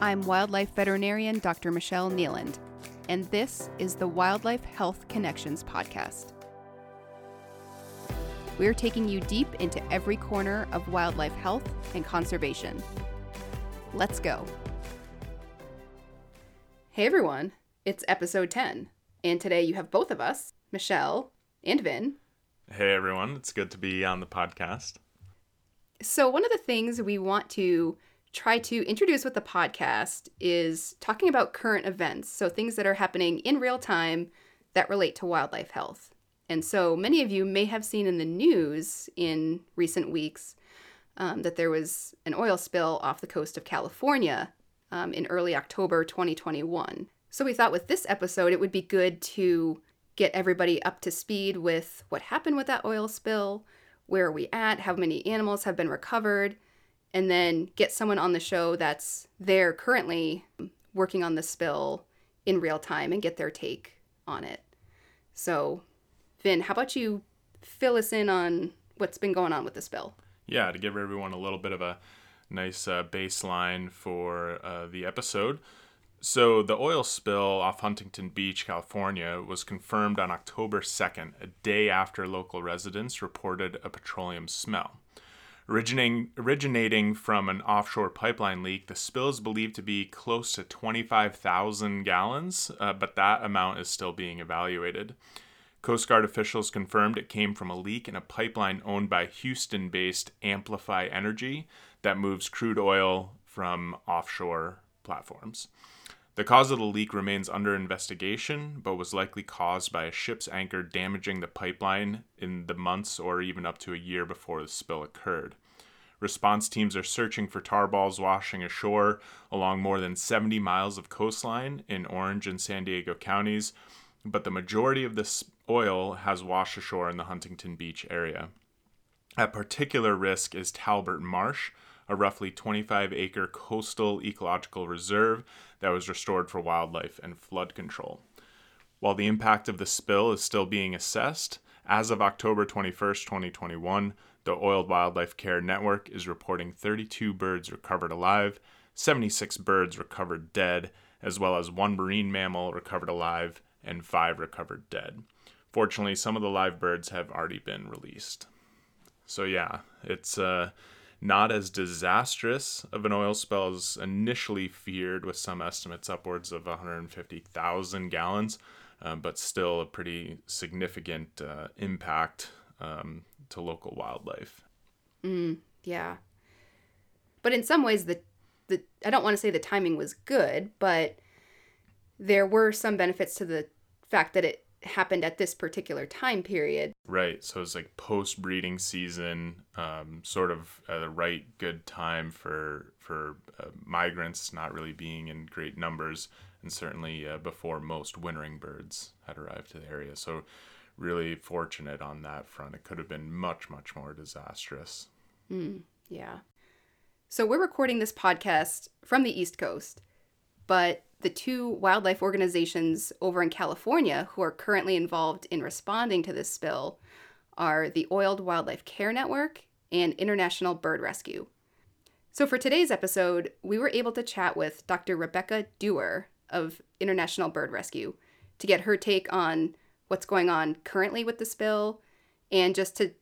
I'm wildlife veterinarian Dr. Michelle Nealand, and this is the Wildlife Health Connections podcast. We're taking you deep into every corner of wildlife health and conservation. Let's go. Hey everyone, it's episode 10, and today you have both of us, Michelle and Vin. Hey everyone, it's good to be on the podcast. So, one of the things we want to try to introduce with the podcast is talking about current events. So, things that are happening in real time that relate to wildlife health. And so, many of you may have seen in the news in recent weeks um, that there was an oil spill off the coast of California um, in early October 2021. So, we thought with this episode, it would be good to get everybody up to speed with what happened with that oil spill, where are we at, how many animals have been recovered, and then get someone on the show that's there currently working on the spill in real time and get their take on it. So, Vin, how about you fill us in on what's been going on with the spill? Yeah, to give everyone a little bit of a nice uh, baseline for uh, the episode. So, the oil spill off Huntington Beach, California, was confirmed on October 2nd, a day after local residents reported a petroleum smell. Originating, originating from an offshore pipeline leak, the spill is believed to be close to 25,000 gallons, uh, but that amount is still being evaluated. Coast Guard officials confirmed it came from a leak in a pipeline owned by Houston based Amplify Energy that moves crude oil from offshore platforms. The cause of the leak remains under investigation, but was likely caused by a ship's anchor damaging the pipeline in the months or even up to a year before the spill occurred. Response teams are searching for tar balls washing ashore along more than 70 miles of coastline in Orange and San Diego counties, but the majority of this oil has washed ashore in the Huntington Beach area. At particular risk is Talbert Marsh, a roughly 25 acre coastal ecological reserve that was restored for wildlife and flood control. While the impact of the spill is still being assessed, as of October 21st, 2021, the Oiled Wildlife Care Network is reporting 32 birds recovered alive, 76 birds recovered dead, as well as one marine mammal recovered alive and five recovered dead. Fortunately, some of the live birds have already been released. So, yeah, it's uh, not as disastrous of an oil spill as initially feared, with some estimates upwards of 150,000 gallons, um, but still a pretty significant uh, impact um, to local wildlife. Mm, yeah. But in some ways, the, the I don't want to say the timing was good, but there were some benefits to the fact that it happened at this particular time period. Right. So it's like post breeding season, um, sort of the right good time for for uh, migrants not really being in great numbers, and certainly uh, before most wintering birds had arrived to the area. So really fortunate on that front. It could have been much much more disastrous. Mm, yeah. So we're recording this podcast from the East Coast, but the two wildlife organizations over in California who are currently involved in responding to this spill are the Oiled Wildlife Care Network and International Bird Rescue. So, for today's episode, we were able to chat with Dr. Rebecca Duerr of International Bird Rescue to get her take on what's going on currently with the spill and just to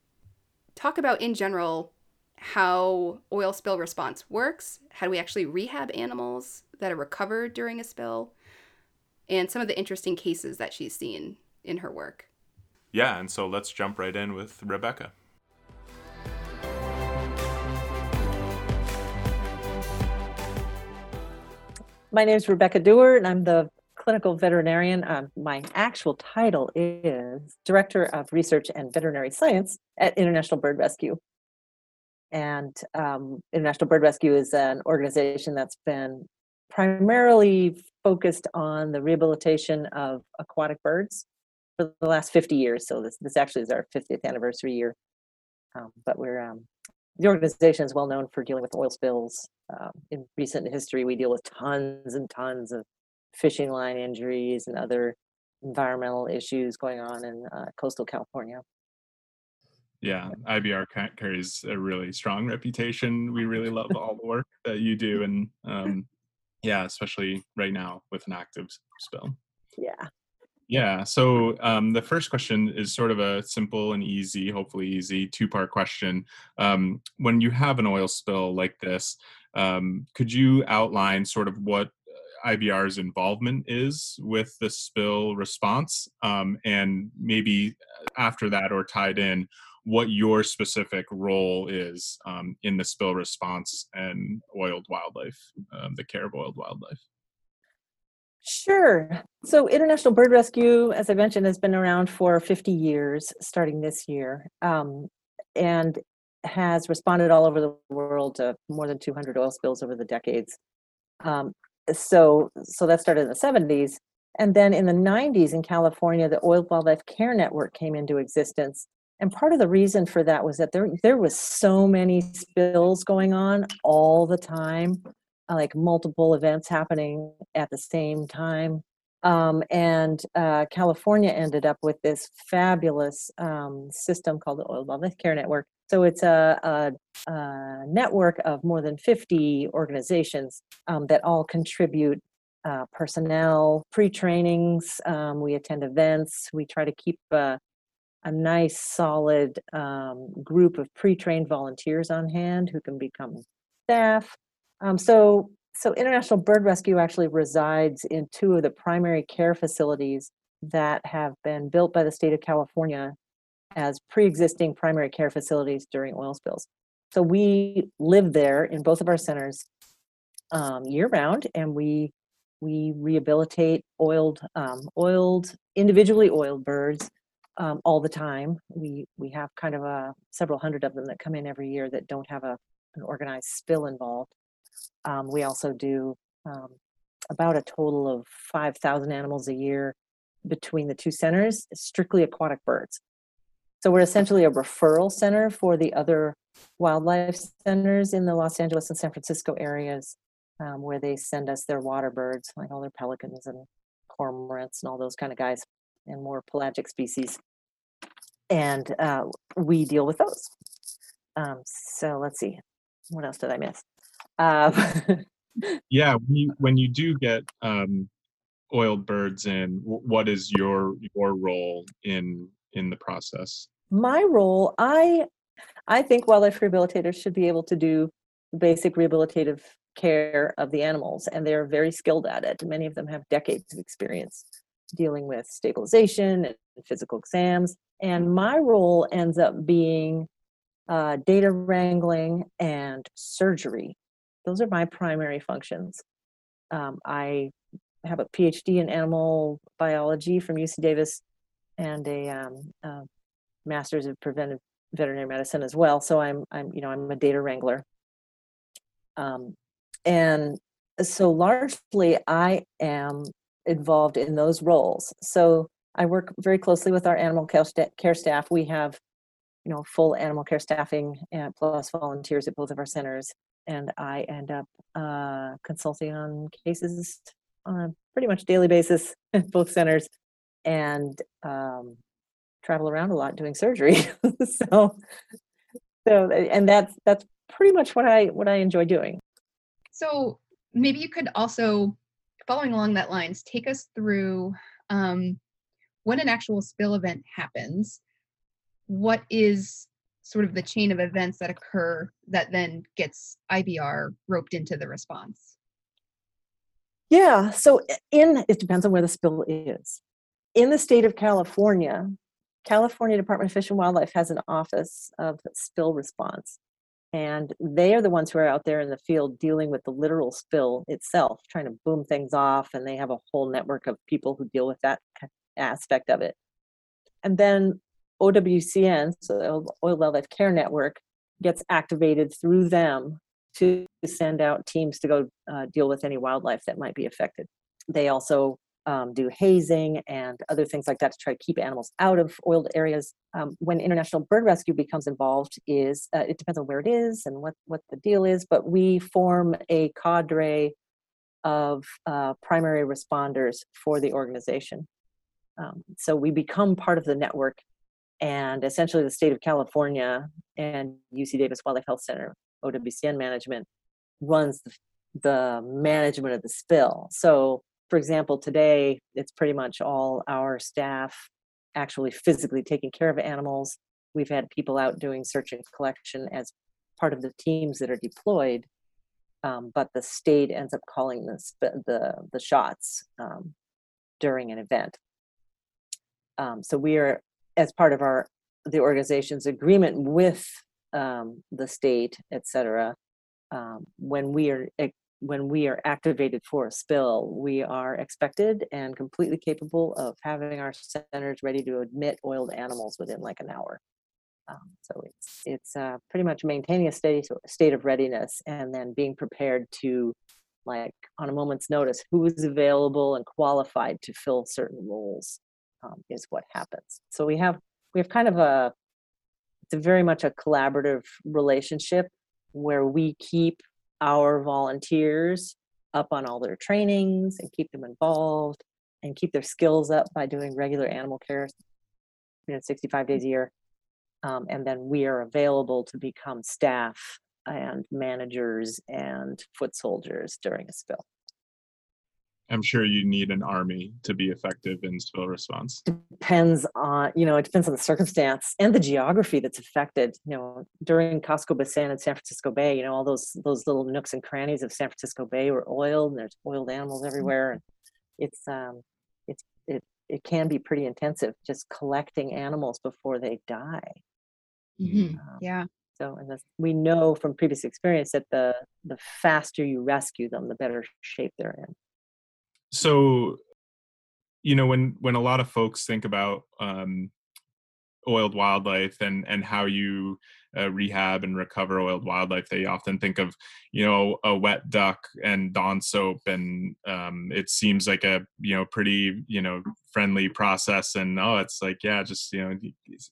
talk about, in general, how oil spill response works, how do we actually rehab animals that are recovered during a spill, and some of the interesting cases that she's seen in her work. Yeah, and so let's jump right in with Rebecca. My name is Rebecca Duerr, and I'm the clinical veterinarian. Um, my actual title is Director of Research and Veterinary Science at International Bird Rescue. And um, International Bird Rescue is an organization that's been primarily focused on the rehabilitation of aquatic birds for the last 50 years. So this, this actually is our 50th anniversary year. Um, but we're um, the organization is well known for dealing with oil spills. Um, in recent history, we deal with tons and tons of fishing line injuries and other environmental issues going on in uh, coastal California. Yeah, IBR carries a really strong reputation. We really love all the work that you do, and um, Yeah, especially right now with an active spill. Yeah. Yeah. So um, the first question is sort of a simple and easy, hopefully easy, two part question. Um, when you have an oil spill like this, um, could you outline sort of what IBR's involvement is with the spill response? Um, and maybe after that or tied in, what your specific role is um, in the spill response and oiled wildlife, um, the care of oiled wildlife. Sure. So International Bird Rescue, as I mentioned, has been around for 50 years, starting this year, um, and has responded all over the world to more than 200 oil spills over the decades. Um, so, so that started in the 70s, and then in the 90s in California, the Oiled Wildlife Care Network came into existence. And part of the reason for that was that there there was so many spills going on all the time uh, like multiple events happening at the same time. Um, and uh, California ended up with this fabulous um, system called the Oil Wildlife Care Network. So it's a, a, a network of more than 50 organizations um, that all contribute uh, personnel, pre trainings. Um, we attend events. We try to keep a, a nice, solid um, group of pre trained volunteers on hand who can become staff. Um, so, so International Bird Rescue actually resides in two of the primary care facilities that have been built by the state of California as pre-existing primary care facilities during oil spills. So we live there in both of our centers um, year round, and we we rehabilitate oiled um, oiled individually oiled birds um, all the time. We we have kind of a several hundred of them that come in every year that don't have a an organized spill involved. Um, we also do um, about a total of 5,000 animals a year between the two centers, strictly aquatic birds. So we're essentially a referral center for the other wildlife centers in the Los Angeles and San Francisco areas um, where they send us their water birds, like all their pelicans and cormorants and all those kind of guys, and more pelagic species. And uh, we deal with those. Um, so let's see, what else did I miss? Um, yeah, when you, when you do get um, oiled birds in, what is your your role in in the process? My role, I I think wildlife rehabilitators should be able to do basic rehabilitative care of the animals, and they're very skilled at it. Many of them have decades of experience dealing with stabilization and physical exams. And my role ends up being uh, data wrangling and surgery those are my primary functions. Um, I have a PhD in animal biology from UC Davis and a, um, a master's of preventive veterinary medicine as well. So I'm, I'm, you know, I'm a data wrangler. Um, and so largely I am involved in those roles. So I work very closely with our animal care staff. We have, you know, full animal care staffing and plus volunteers at both of our centers and I end up uh, consulting on cases on a pretty much daily basis at both centers and um, travel around a lot doing surgery. so, so and that's that's pretty much what I what I enjoy doing. So maybe you could also, following along that lines, take us through um, when an actual spill event happens. What is sort of the chain of events that occur that then gets IBR roped into the response? Yeah, so in it depends on where the spill is. In the state of California, California Department of Fish and Wildlife has an office of spill response. And they are the ones who are out there in the field dealing with the literal spill itself, trying to boom things off. And they have a whole network of people who deal with that aspect of it. And then OWCN, so Oil Wildlife Care Network, gets activated through them to send out teams to go uh, deal with any wildlife that might be affected. They also um, do hazing and other things like that to try to keep animals out of oiled areas. Um, when International Bird Rescue becomes involved, is uh, it depends on where it is and what what the deal is. But we form a cadre of uh, primary responders for the organization. Um, so we become part of the network and essentially the state of California and UC Davis Wildlife Health Center, OWCN management, runs the, the management of the spill. So, for example, today it's pretty much all our staff actually physically taking care of animals. We've had people out doing search and collection as part of the teams that are deployed, um, but the state ends up calling the the the shots um, during an event. Um, so we are, as part of our the organization's agreement with um, the state, et cetera, um, when we are ac- when we are activated for a spill, we are expected and completely capable of having our centers ready to admit oiled animals within like an hour. Um, so it's it's uh, pretty much maintaining a steady state of readiness and then being prepared to like on a moment's notice who is available and qualified to fill certain roles um, is what happens. So we have we have kind of a it's a very much a collaborative relationship where we keep our volunteers up on all their trainings and keep them involved and keep their skills up by doing regular animal care you know 65 days a year. Um, and then we are available to become staff and managers and foot soldiers during a spill I'm sure you need an army to be effective in spill response. depends on you know it depends on the circumstance and the geography that's affected you know during Cosco Busan and San Francisco Bay you know all those those little nooks and crannies of San Francisco Bay were oiled and there's oiled animals everywhere and it's um it's it it can be pretty intensive just collecting animals before they die Mhm. Um, Yeah. so and this, we know from previous experience that the the faster you rescue them the better shape they're in so you know when when a lot of folks think about um oiled wildlife and and how you uh, rehab and recover oiled wildlife they often think of you know a wet duck and dawn soap and um it seems like a you know pretty you know friendly process and oh it's like yeah just you know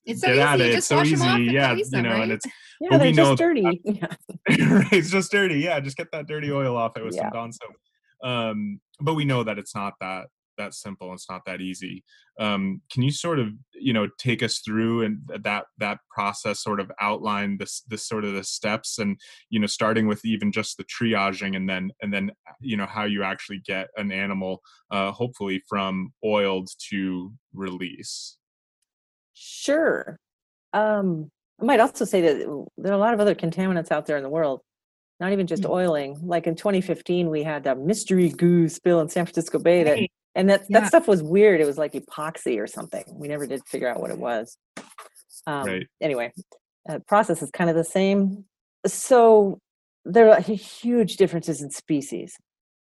It's so get at easy, it it's so easy yeah you know and it's yeah But they're we know just that- dirty yeah right, it's just dirty. Yeah, just get that dirty oil off it with Yeah. some Dawn soap. Um, but we know that it's not that that simple. It's not that easy. Um, can you sort of you know take us through and that that process, sort of outline this this sort of the steps, and you know starting with even just the triaging, and then and then you know how you actually get an animal, uh, hopefully from oiled to release. Sure. Um, I might also say that there are a lot of other contaminants out there in the world, not even just Mm. oiling. Like in 2015, we had a mystery goo spill in San Francisco Bay that, and that Yeah. that stuff was weird. It was like epoxy or something. We never did figure out what it was. Um, Right. Anyway, uh, process is kind of the same. So there are hu- huge differences in species.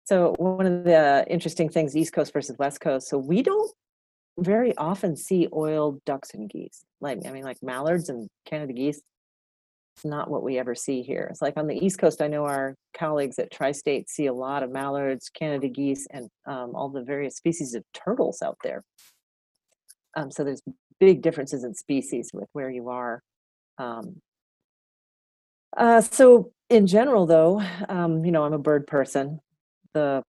So one of the interesting things, East Coast versus West Coast. So we don't very often see oiled ducks and geese. Like I mean, like mallards and Canada geese. It's not what we ever see here. It's like on the East Coast. I know our colleagues at Tri-State see a lot of mallards, Canada geese, and um, all the various species of turtles out there. Um, so there's big differences in species with where you are. Um, uh, so in general, though, um, you know, I'm a bird person. The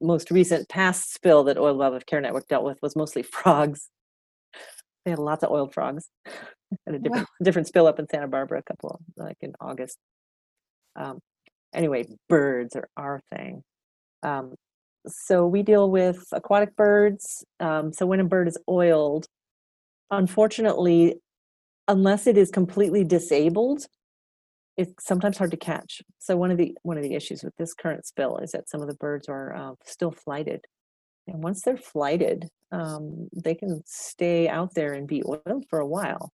most recent past spill that Oil Wildlife Care Network dealt with was mostly frogs. They had lots of oiled frogs. Had a different different spill up in Santa Barbara a couple like in August. Um, anyway, birds are our thing. Um, so we deal with aquatic birds. Um, so when a bird is oiled, unfortunately, unless it is completely disabled, it's sometimes hard to catch. So one of the one of the issues with this current spill is that some of the birds are uh, still flighted, and once they're flighted, um, they can stay out there and be oiled for a while.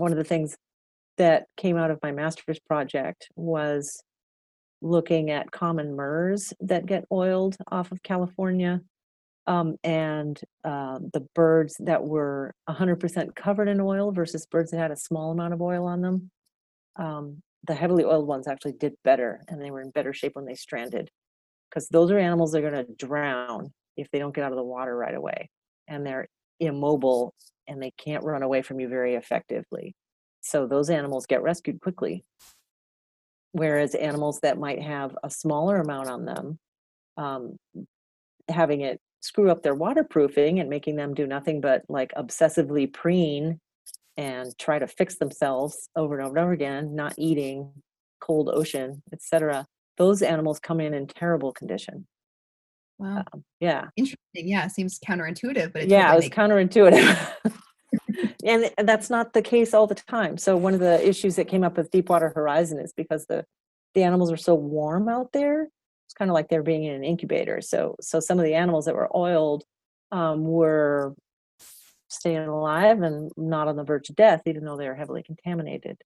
One of the things that came out of my master's project was looking at common murres that get oiled off of California um, and uh, the birds that were 100% covered in oil versus birds that had a small amount of oil on them. Um, the heavily oiled ones actually did better and they were in better shape when they stranded because those are animals that are going to drown if they don't get out of the water right away and they're immobile and they can't run away from you very effectively. So those animals get rescued quickly. Whereas animals that might have a smaller amount on them, um, having it screw up their waterproofing and making them do nothing but like obsessively preen and try to fix themselves over and over and over again, not eating, cold ocean, etc. those animals come in in terrible condition. Wow. Um, yeah, Interesting. Yeah. It Seems counterintuitive, but yeah, totally it was counterintuitive. and and that's not the case all the time. So one of the issues that came up with Deepwater Horizon is because the the animals are so warm out there. It's kind of like they're being in an incubator. So so some of the animals that were oiled um, were staying alive and not on the verge of death, even though they were heavily contaminated.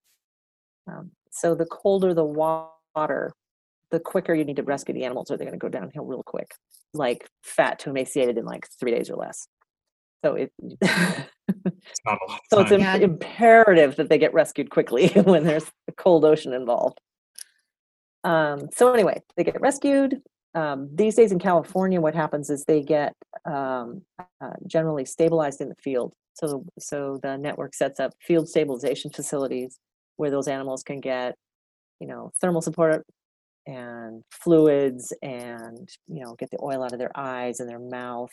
Um, so the colder the water, the quicker you need to rescue the animals, or they're going to go downhill real quick, like fat to emaciated in like three days or less. So it It's not a lot so it's im- Yeah. imperative that they get rescued quickly when there's a cold ocean involved. Um, so anyway, they get rescued. Um, these days in California, what happens is they get um, uh, generally stabilized in the field. So, the- so the network sets up field stabilization facilities where those animals can get, you know, thermal support and fluids, and you know, get the oil out of their eyes and their mouth,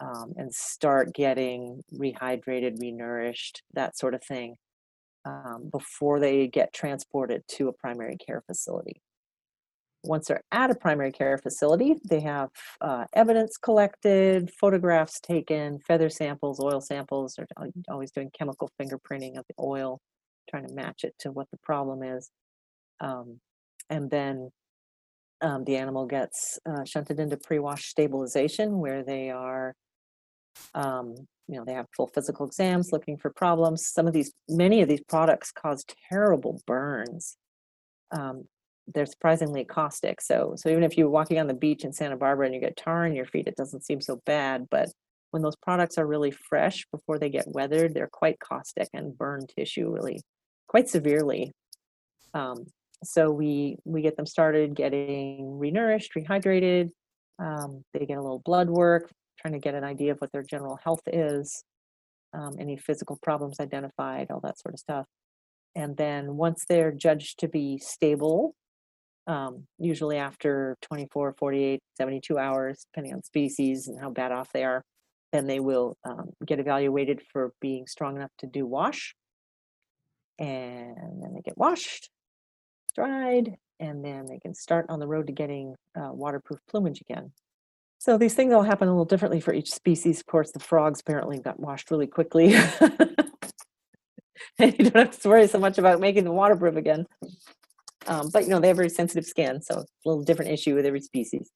um, and start getting rehydrated, renourished, that sort of thing, um, before they get transported to a primary care facility. Once they're at a primary care facility, they have uh, evidence collected, photographs taken, feather samples, oil samples. They're always doing chemical fingerprinting of the oil, trying to match it to what the problem is. Um, and then um, the animal gets uh, shunted into pre-wash stabilization where they are um, you know they have full physical exams looking for problems. Some of these many of these products cause terrible burns. Um, they're surprisingly caustic so so even if you're walking on the beach in santa barbara and you get tar on your feet it doesn't seem so bad but when those products are really fresh before they get weathered they're quite caustic and burn tissue really quite severely um, so we we get them started getting renourished rehydrated um, they get a little blood work trying to get an idea of what their general health is um, any physical problems identified all that sort of stuff. And then once they're judged to be stable um, usually after 24 48 72 hours depending on species and how bad off they are then they will um, get evaluated for being strong enough to do wash. And then they get washed dried and then they can start on the road to getting uh, waterproof plumage again so these things all happen a little differently for each species. Of course, the frogs apparently got washed really quickly. and you don't have to worry so much about making them waterproof again. Um, but you know, they have very sensitive skin, so it's a little different issue with every species.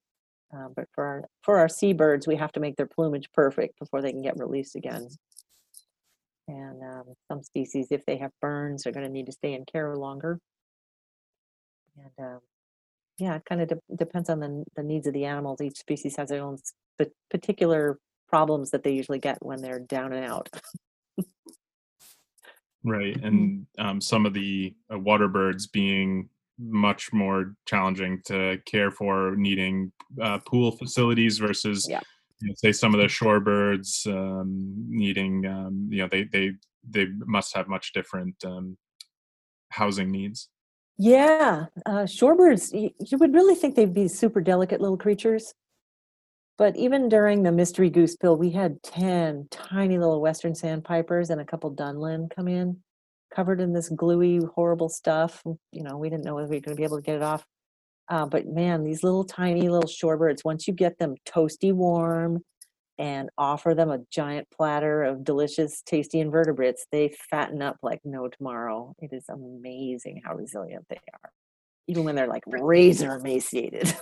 Um, but for our for our seabirds, we have to make their plumage perfect before they can get released again. And um, some species, if they have burns, are going to need to stay in care longer. And um, yeah, it kind of de- depends on the, the needs of the animals. Each species has their own sp- particular problems that they usually get when they're down and out. Right, and um, some of the uh, water birds being much more challenging to care for, needing uh, pool facilities versus, Yeah. you know, say, some of the shorebirds um, needing, um, you know, they they they must have much different um, housing needs. Yeah, uh, shorebirds, you, would really think they'd be super delicate little creatures. But even during the mystery goo spill, we had 10 tiny little western sandpipers and a couple dunlin come in, covered in this gluey, horrible stuff. You know, we didn't know if we were going to be able to get it off. Uh, but man, these little tiny little shorebirds, once you get them toasty warm and offer them a giant platter of delicious, tasty invertebrates, they fatten up like no tomorrow. It is amazing how resilient they are, even when they're like razor emaciated.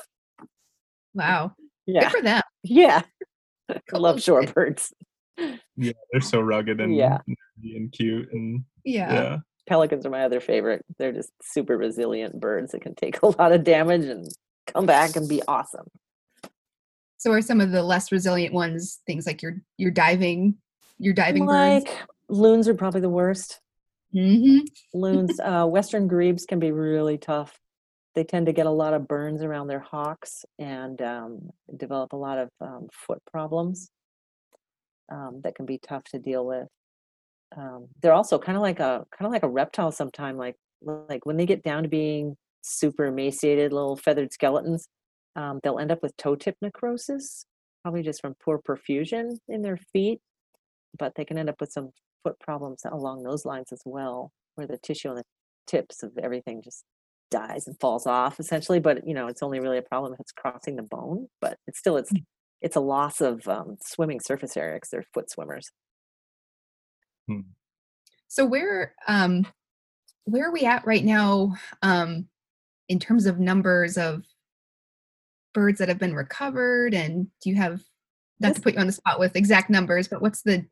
Wow. yeah, Good for them. yeah. I love shorebirds. Yeah, they're so rugged and Yeah. and cute and Yeah. yeah. Pelicans are my other favorite. They're just super resilient birds that can take a lot of damage and come back and be awesome. So are some of the less resilient ones things like your your diving your diving birds? Like loons are probably the worst. hmm Loons, uh, western grebes can be really tough. They tend to get a lot of burns around their hocks and um, develop a lot of um, foot problems um, that can be tough to deal with. Um, they're also kind of like a kind of like a reptile. Sometime, like like when they get down to being super emaciated little feathered skeletons, um, they'll end up with toe tip necrosis, probably just from poor perfusion in their feet. But they can end up with some foot problems along those lines as well, where the tissue on the tips of everything just dies and falls off essentially. But you know, it's only really a problem if it's crossing the bone. But it's still it's Mm. it's a loss of um, swimming surface area because they're foot swimmers. So where um where are we at right now um in terms of numbers of birds that have been recovered and do you have not to put you on the spot with exact numbers, but what's the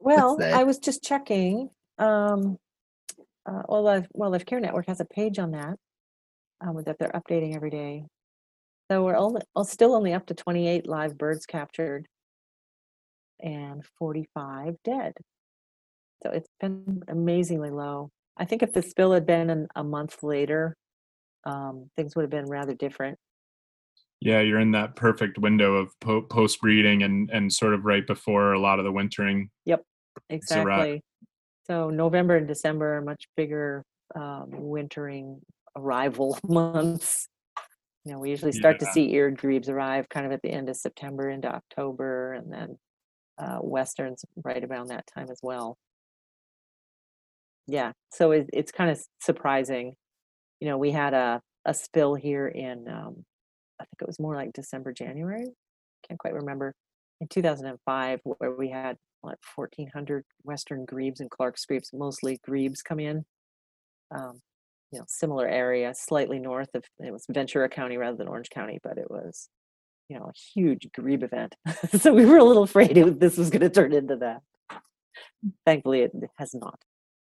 Well, the- I was just checking. Um, uh, Wildlife Wildlife Care Network has a page on that um, that they're updating every day. So we're only oh, still only up to 28 live birds captured and 45 dead. So it's been amazingly low. I think if the spill had been an, a month later, um, things would have been rather different. Yeah, you're in that perfect window of po- post breeding and and sort of right before a lot of the wintering. yep. Exactly. So November and December are much bigger um, wintering arrival months. You know, we usually start to see eared grebes arrive kind of at the end of September into October, and then uh, westerns right around that time as well. Yeah, so it, it's kind of surprising. You know, we had a a spill here in um, I think it was more like December, January. Can't quite remember. In 2005, where we had what 1,400 western grebes and Clark's grebes, mostly grebes, come in. Um, you know, similar area, slightly north of it was Ventura County rather than Orange County, but it was, you know, a huge grebe event. so we were a little afraid it, this was going to turn into that. Thankfully, it has not.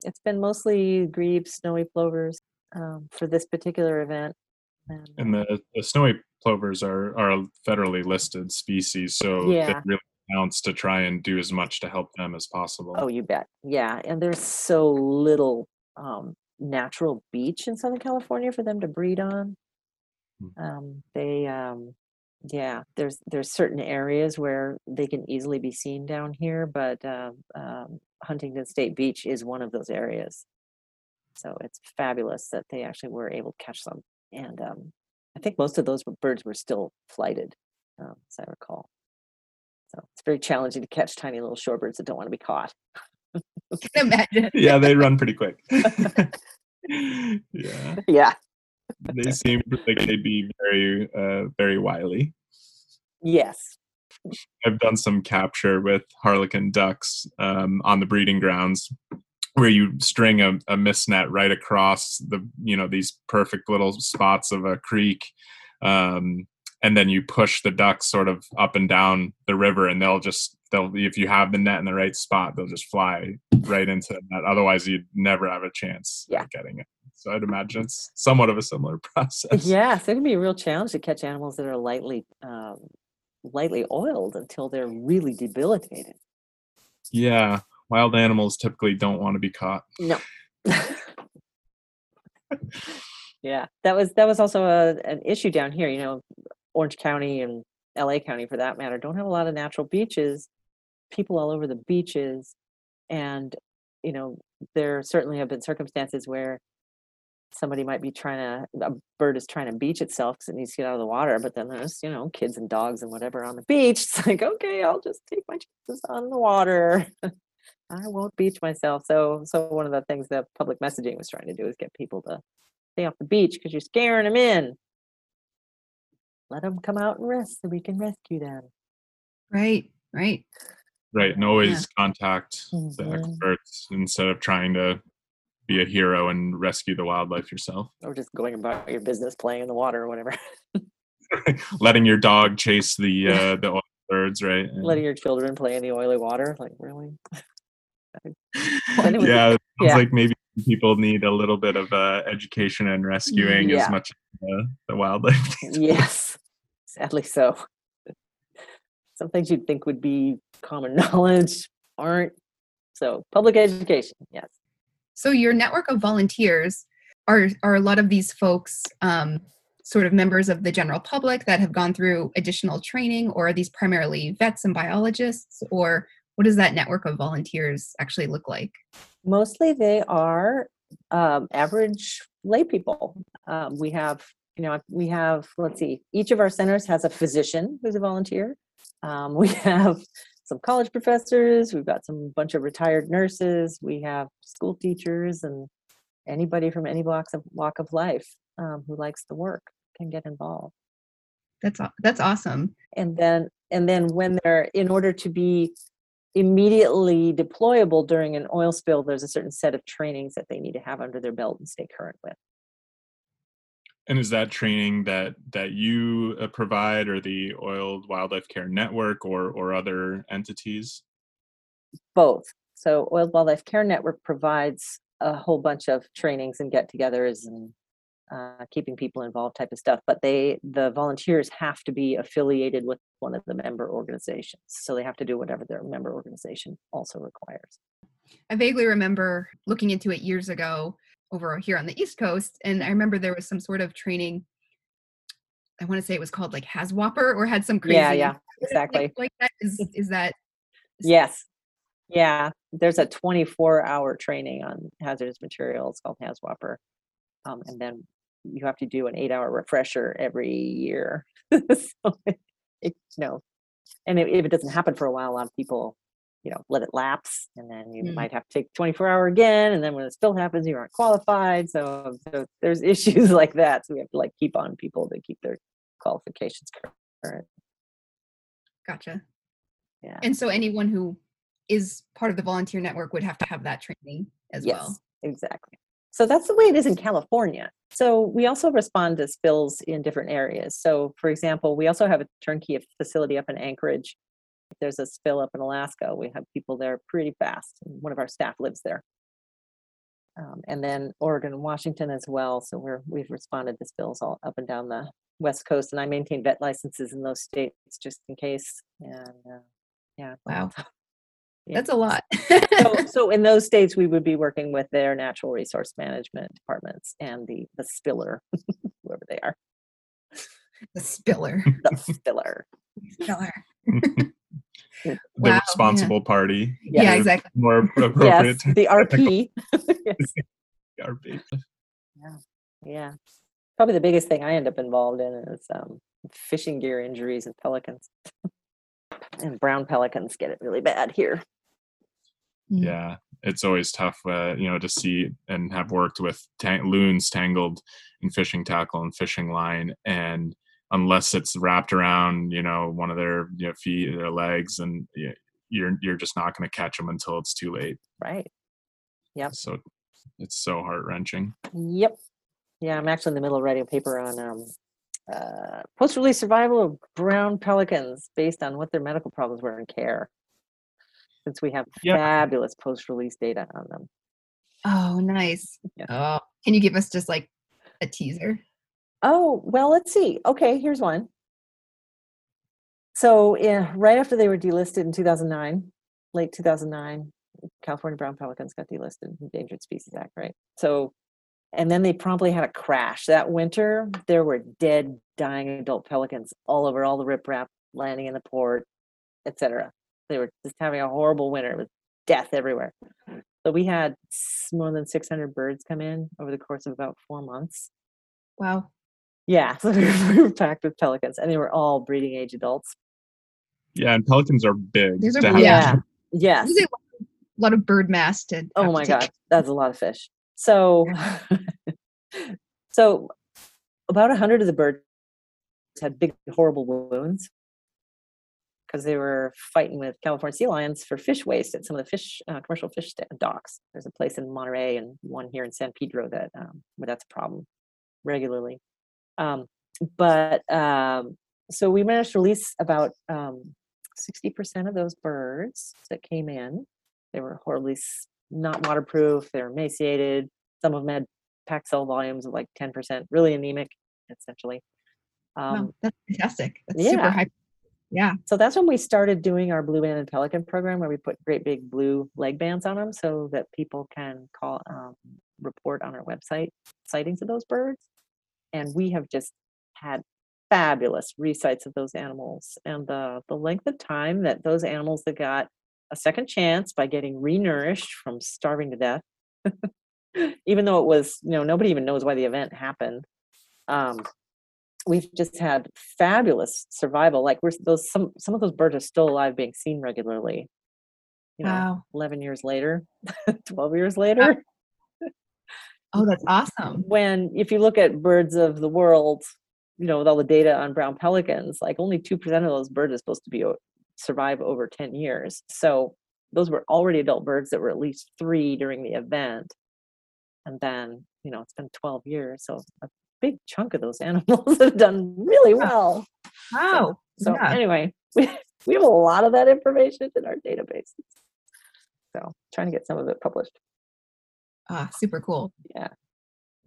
It's been mostly grebes, snowy plovers um, for this particular event. And, And the, the snowy plovers are are a federally listed species, so Yeah. it really counts to try and do as much to help them as possible. Oh, you bet. Yeah, and there's so little um, natural beach in Southern California for them to breed on. Hmm. Um, they, um, yeah, there's there's certain areas where they can easily be seen down here, but um, Huntington State Beach is one of those areas. So it's fabulous that they actually were able to catch some, and um, I think most of those birds were still flighted, um, as I recall. So it's very challenging to catch tiny little shorebirds that don't want to be caught. can imagine. yeah, they run pretty quick. yeah, Yeah. they seem like they'd be very uh, very wily. Yes. I've done some capture with harlequin ducks um, on the breeding grounds where you string a, a mist net right across the you know these perfect little spots of a creek um, and then you push the ducks sort of up and down the river and they'll just they'll if you have the net in the right spot they'll just fly right into the net otherwise you'd never have a chance Yeah. of getting it so i'd imagine it's somewhat of a similar process Yes, it can be a real challenge to catch animals that are lightly um, lightly oiled until they're really debilitated. yeah wild animals typically don't want to be caught No. yeah, that was that was also a, an issue down here. You know, Orange County and LA County, for that matter, don't have a lot of natural beaches. People all over the beaches, and you know, there certainly have been circumstances where somebody might be trying to a bird is trying to beach itself because it needs to get out of the water but then there's you know kids and dogs and whatever on the beach it's like okay i'll just take my chances on the water i won't beach myself so so one of the things that public messaging was trying to do is get people to stay off the beach because you're scaring them in. Let them come out and rest so we can rescue them. Right, right. right and always contact the Mhm. experts instead of trying to be a hero and rescue the wildlife yourself. Or just going about your business playing in the water or whatever. Letting your dog chase the uh the oil birds right And- letting your children play in the oily water like really Anyway, yeah it sounds yeah. like maybe people need a little bit of uh, education and rescuing Yeah. as much as uh, the wildlife yes sadly so some things you'd think would be common knowledge aren't so public education yes So your network of volunteers are are a lot of these folks um, sort of members of the general public that have gone through additional training, or are these primarily vets and biologists, or what does that network of volunteers actually look like? mostly they are um, average lay people um, we have you know we have let's see each of our centers has a physician who's a volunteer um, we have some college professors we've got some bunch of retired nurses we have school teachers and anybody from any walks of walk of life um, who likes the work can get involved. That's that's awesome. And then and then when they're in order to be immediately deployable during an oil spill, there's a certain set of trainings that they need to have under their belt and stay current with. And is that training that that you uh, provide, or the Oil Wildlife Care Network, or or other entities? both. So Oil Wildlife Care Network provides a whole bunch of trainings and get-togethers and uh, keeping people involved type of stuff. But they, the volunteers have to be affiliated with one of the member organizations. So they have to do whatever their member organization also requires. I vaguely remember looking into it years ago over here on the East Coast, and I remember there was some sort of training. I want to say it was called like Haswapper or had some crazy. Yeah, yeah, exactly. Like, that is is that Yes. Yeah. There's a 24 hour training on hazardous materials called HAZWOPER. Um, and then you have to do an eight hour refresher every year. so, it, you know, and if, if it doesn't happen for a while, a lot of people, you know, let it lapse and then you Mm. might have to take 24 hour again. And then when it still happens, you aren't qualified. So, so there's issues like that. So we have to like keep on people to keep their qualifications current. gotcha? Yeah. And so anyone who is part of the volunteer network would have to have that training as yes, well. exactly. So that's the way it is in California. So we also respond to spills in different areas. So, for example, we also have a turnkey facility up in Anchorage. If there's a spill up in Alaska, we have people there pretty fast. and One of our staff lives there. Um, and then Oregon and Washington as well. So we're we've responded to spills all up and down the West Coast, and I maintain vet licenses in those states just in case. And uh, Wow. Yeah. That's a lot. so, so in those states, we would be working with their natural resource management departments and the the spiller, whoever they are, the spiller. the spiller. Spiller. The Wow, yeah. responsible party. Yeah, Yes. exactly. More appropriate. Yes, the RP. yes. RP. Yeah. Yeah, probably the biggest thing I end up involved in is um, fishing gear injuries and pelicans. And brown pelicans get it really bad here. Mm. Yeah, it's always tough, uh, you know, to see and have worked with tang- loons tangled in fishing tackle and fishing line, and unless it's wrapped around, you know, one of their you know, feet, their legs, and you're you're just not going to catch them until it's too late. Right. Yep. So it's so heart wrenching. Yep. Yeah, I'm actually in the middle of writing a paper on um, uh, post-release survival of brown pelicans based on what their medical problems were in care. Since we have Yep. fabulous post-release data on them. Oh, nice. Yeah. Oh, can you give us just like a teaser? Oh, well, let's see. Okay, here's one. So, yeah, right after they were delisted in 2009, late 2009, California brown pelicans got delisted, Endangered Species Act, right? So, and then they promptly had a crash. That winter, there were dead, dying adult pelicans all over all the riprap, landing in the port, etc. They were just having a horrible winter with death everywhere. So we had more than 600 birds come in over the course of about four months. Wow. Yeah, so we were, packed with pelicans, and they were all breeding age adults. Yeah, and pelicans are big. These are to big. have Yeah. Yes. This is a lot of bird mass to. Oh have to my take. god, that's a lot of fish. So, so about a hundred of the birds had big, horrible wounds because they were fighting with California sea lions for fish waste at some of the fish uh, commercial fish docks. There's a place in Monterey and one here in San Pedro that um, where that's a problem regularly. Um, but um, so we managed to release about um, 60% of those birds that came in. They were horribly not waterproof. They're emaciated. Some of them had pack cell volumes of like 10%, really anemic, essentially. Um, Wow, that's fantastic. That's super yeah. high. Yeah. so that's when we started doing our blue band and pelican program where we put great big blue leg bands on them so that people can call um, report on our website sightings of those birds and we have just had fabulous resights of those animals and the the length of time that those animals that got a second chance by getting renourished from starving to death even though it was you know nobody even knows why the event happened um, we've just had fabulous survival. Like we're those some some of those birds are still alive, being seen regularly. You know, Wow. eleven years later, twelve years later. Oh, that's awesome. when if you look at birds of the world, you know, with all the data on brown pelicans, like only two percent of those birds are supposed to be survive over ten years. So those were already adult birds that were at least three during the event, and then you know it's been twelve years, so a big chunk of those animals have done really well. Wow. So Yeah. anyway, we, we have a lot of that information in our databases. So trying to get some of it published. Ah, super cool. Yeah.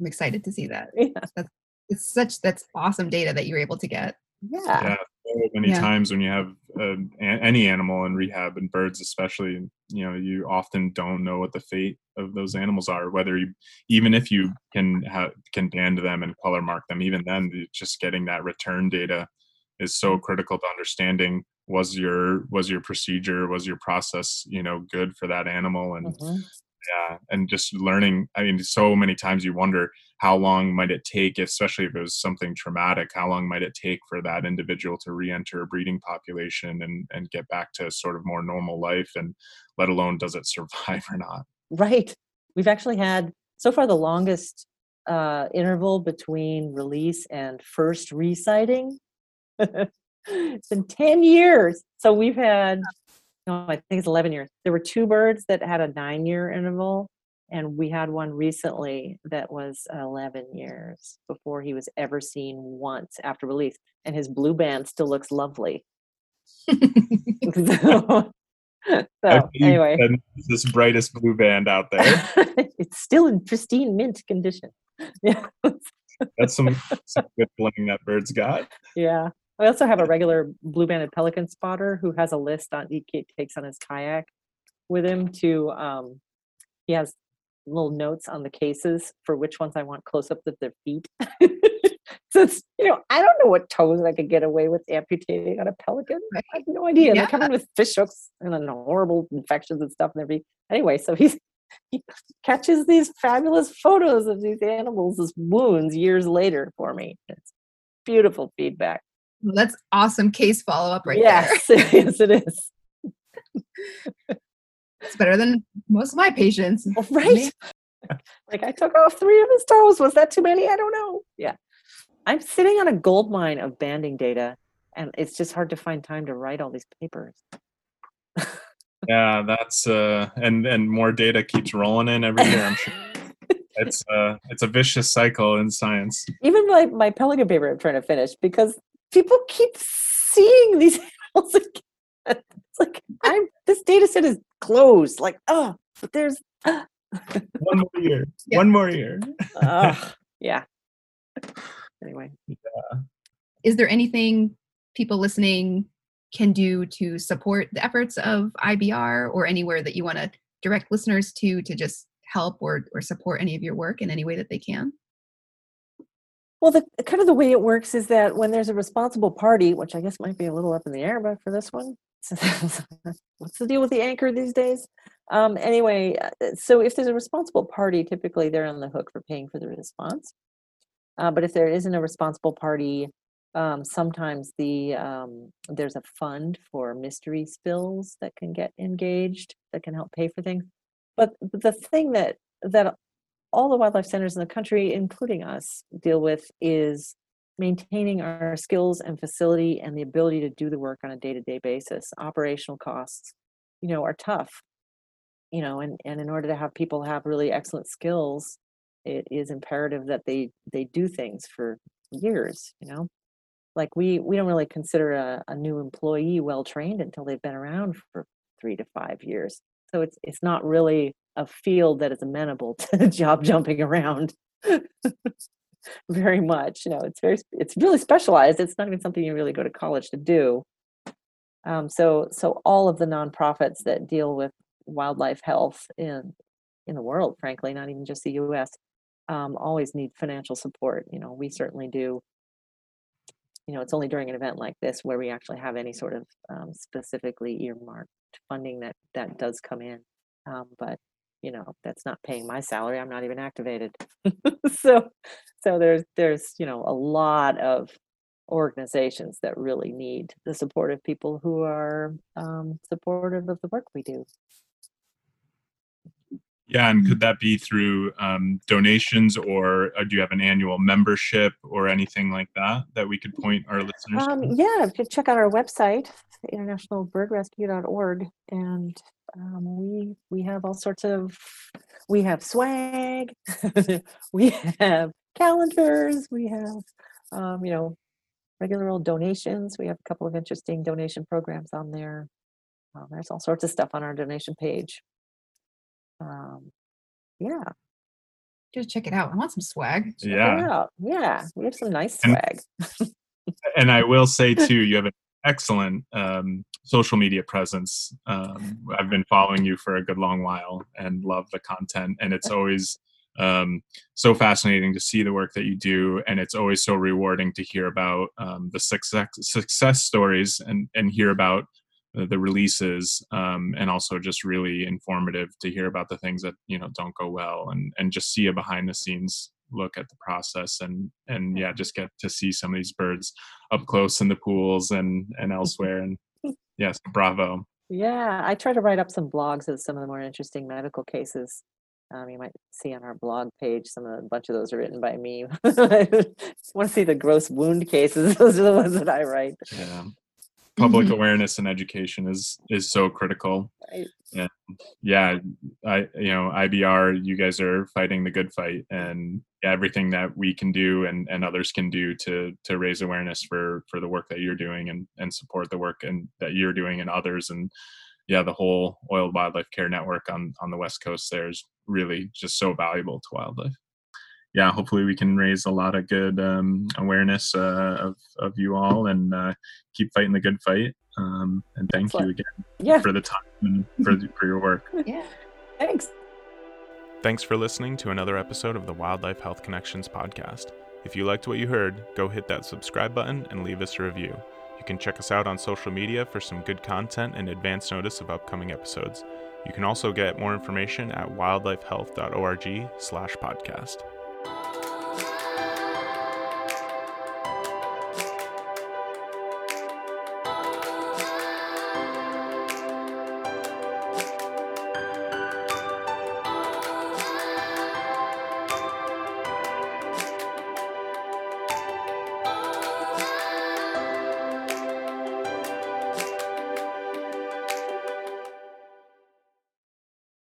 I'm excited to see that. Yeah. That's It's such that's awesome data that you're able to get. Yeah. yeah so many Yeah. times when you have a- any animal in rehab and birds especially you know you often don't know what the fate of those animals are whether you even if you can have can band them and color mark them even then just getting that return data is so critical to understanding was your was your procedure was your process you know good for that animal and Mhm. yeah and just learning i mean so many times you wonder how long might it take especially if it was something traumatic how long might it take for that individual to re-enter a breeding population and and get back to sort of more normal life and let alone does it survive or not Right. We've actually had so far the longest uh, interval between release and first resighting. it's been 10 years. So we've had, no, I think it's 11 years. There were two birds that had a nine year interval, and we had one recently that was 11 years before he was ever seen once after release. And his blue band still looks lovely. so, so anyway. this brightest blue band out there it's still in pristine mint condition. Yeah. that's some, some good bling that bird's got yeah. I also have a regular blue banded pelican spotter who has a list on he takes on his kayak with him to um he has little notes on the cases for which ones I want close up of their feet. so it's you know, I don't know what toes I could get away with amputating on a pelican. I have no idea. And They're coming with fish hooks and then horrible infections and stuff in their feet. Anyway, so he's he catches these fabulous photos of these animals' as wounds years later for me. It's beautiful feedback. Well, That's awesome case follow up right yes, yes, it is. there. It's better than most of my patients. Right? like I took off three of his toes. Was that too many? I don't know. Yeah. I'm sitting on a gold mine of banding data, and it's just hard to find time to write all these papers. yeah that's uh and and more data keeps rolling in every year i'm sure it's uh it's a vicious cycle in science Even my, my pelican paper I'm trying to finish because people keep seeing these animals again. It's like I'm this data set is closed. Like, oh, but there's one more year Yeah. one more year Ugh, yeah. Anyway, Yeah. Is there anything people listening can do to support the efforts of IBR or anywhere that you want to direct listeners to to just help or, or support any of your work in any way that they can? well, the kind of the way it works is that when there's a responsible party, which I guess might be a little up in the air, but for this one, what's the deal with the anchor these days? Um, anyway, uh, so if there's a responsible party, typically they're on the hook for paying for the response. Uh, but if there isn't a responsible party, um, sometimes the um, there's a fund for mystery spills that can get engaged that can help pay for things. But the thing that that all the wildlife centers in the country, including us, deal with is maintaining our skills and facility and the ability to do the work on a day-to-day basis. Operational costs, you know, are tough. You know, and, and in order to have people have really excellent skills, it is imperative that they they do things for years, you know. Like we we don't really consider a, a new employee well trained until they've been around for three to five years. So it's it's not really a field that is amenable to job jumping around very much. You know, it's very it's really specialized. It's not even something you really go to college to do. Um, so so all of the nonprofits that deal with wildlife health in in the world, frankly, not even just the U.S., um, always need financial support. You know, we certainly do. You know, it's only during an event like this where we actually have any sort of um, specifically earmarked funding that that does come in. Um, but you know, that's not paying my salary. I'm not even activated. so, so there's there's you know a lot of organizations that really need the support of people who are um, supportive of the work we do. Yeah, and could that be through um, donations, or uh, do you have an annual membership or anything like that that we could point our listeners? Um, to? yeah, check out our website, internationalbirdrescue.org, and um, we we have all sorts of we have swag, we have calendars, we have um, you know regular old donations. We have a couple of interesting donation programs on there. Um, there's all sorts of stuff on our donation page. Um, yeah, Just check it out. I want some swag. check Yeah. yeah, we have some nice And- swag. and I will say too, you have an excellent um, social media presence. Um, I've been following you for a good long while and love the content, and it's always um, so fascinating to see the work that you do, and it's always so rewarding to hear about um, the success success stories and and hear about the, the releases, um, and also just really informative to hear about the things that you know don't go well, and and just see a behind the scenes look at the process and and yeah just get to see some of these birds up close in the pools and and elsewhere and yes bravo Yeah, I try to write up some blogs of some of the more interesting medical cases. Um, you might see on our blog page some of a bunch of those are written by me. I Want to see the gross wound cases? Those are the ones that I write. yeah public Mhm. awareness and education is is so critical Right. and yeah i you know ibr you guys are fighting the good fight and everything that we can do and and others can do to to raise awareness for for the work that you're doing and and support the work and that you're doing and others and yeah the whole oil wildlife care network on on the west coast there is really just so valuable to wildlife yeah hopefully we can raise a lot of good um, awareness uh, of of you all and uh, keep fighting the good fight um, and thank you again Yeah, for the time and for, the- for your work Yeah. thanks. Thanks for listening to another episode of the Wildlife Health Connections podcast. If you liked what you heard, go hit that subscribe button and leave us a review. You can check us out on social media for some good content and advance notice of upcoming episodes. You can also get more information at wildlifehealth.org/podcast.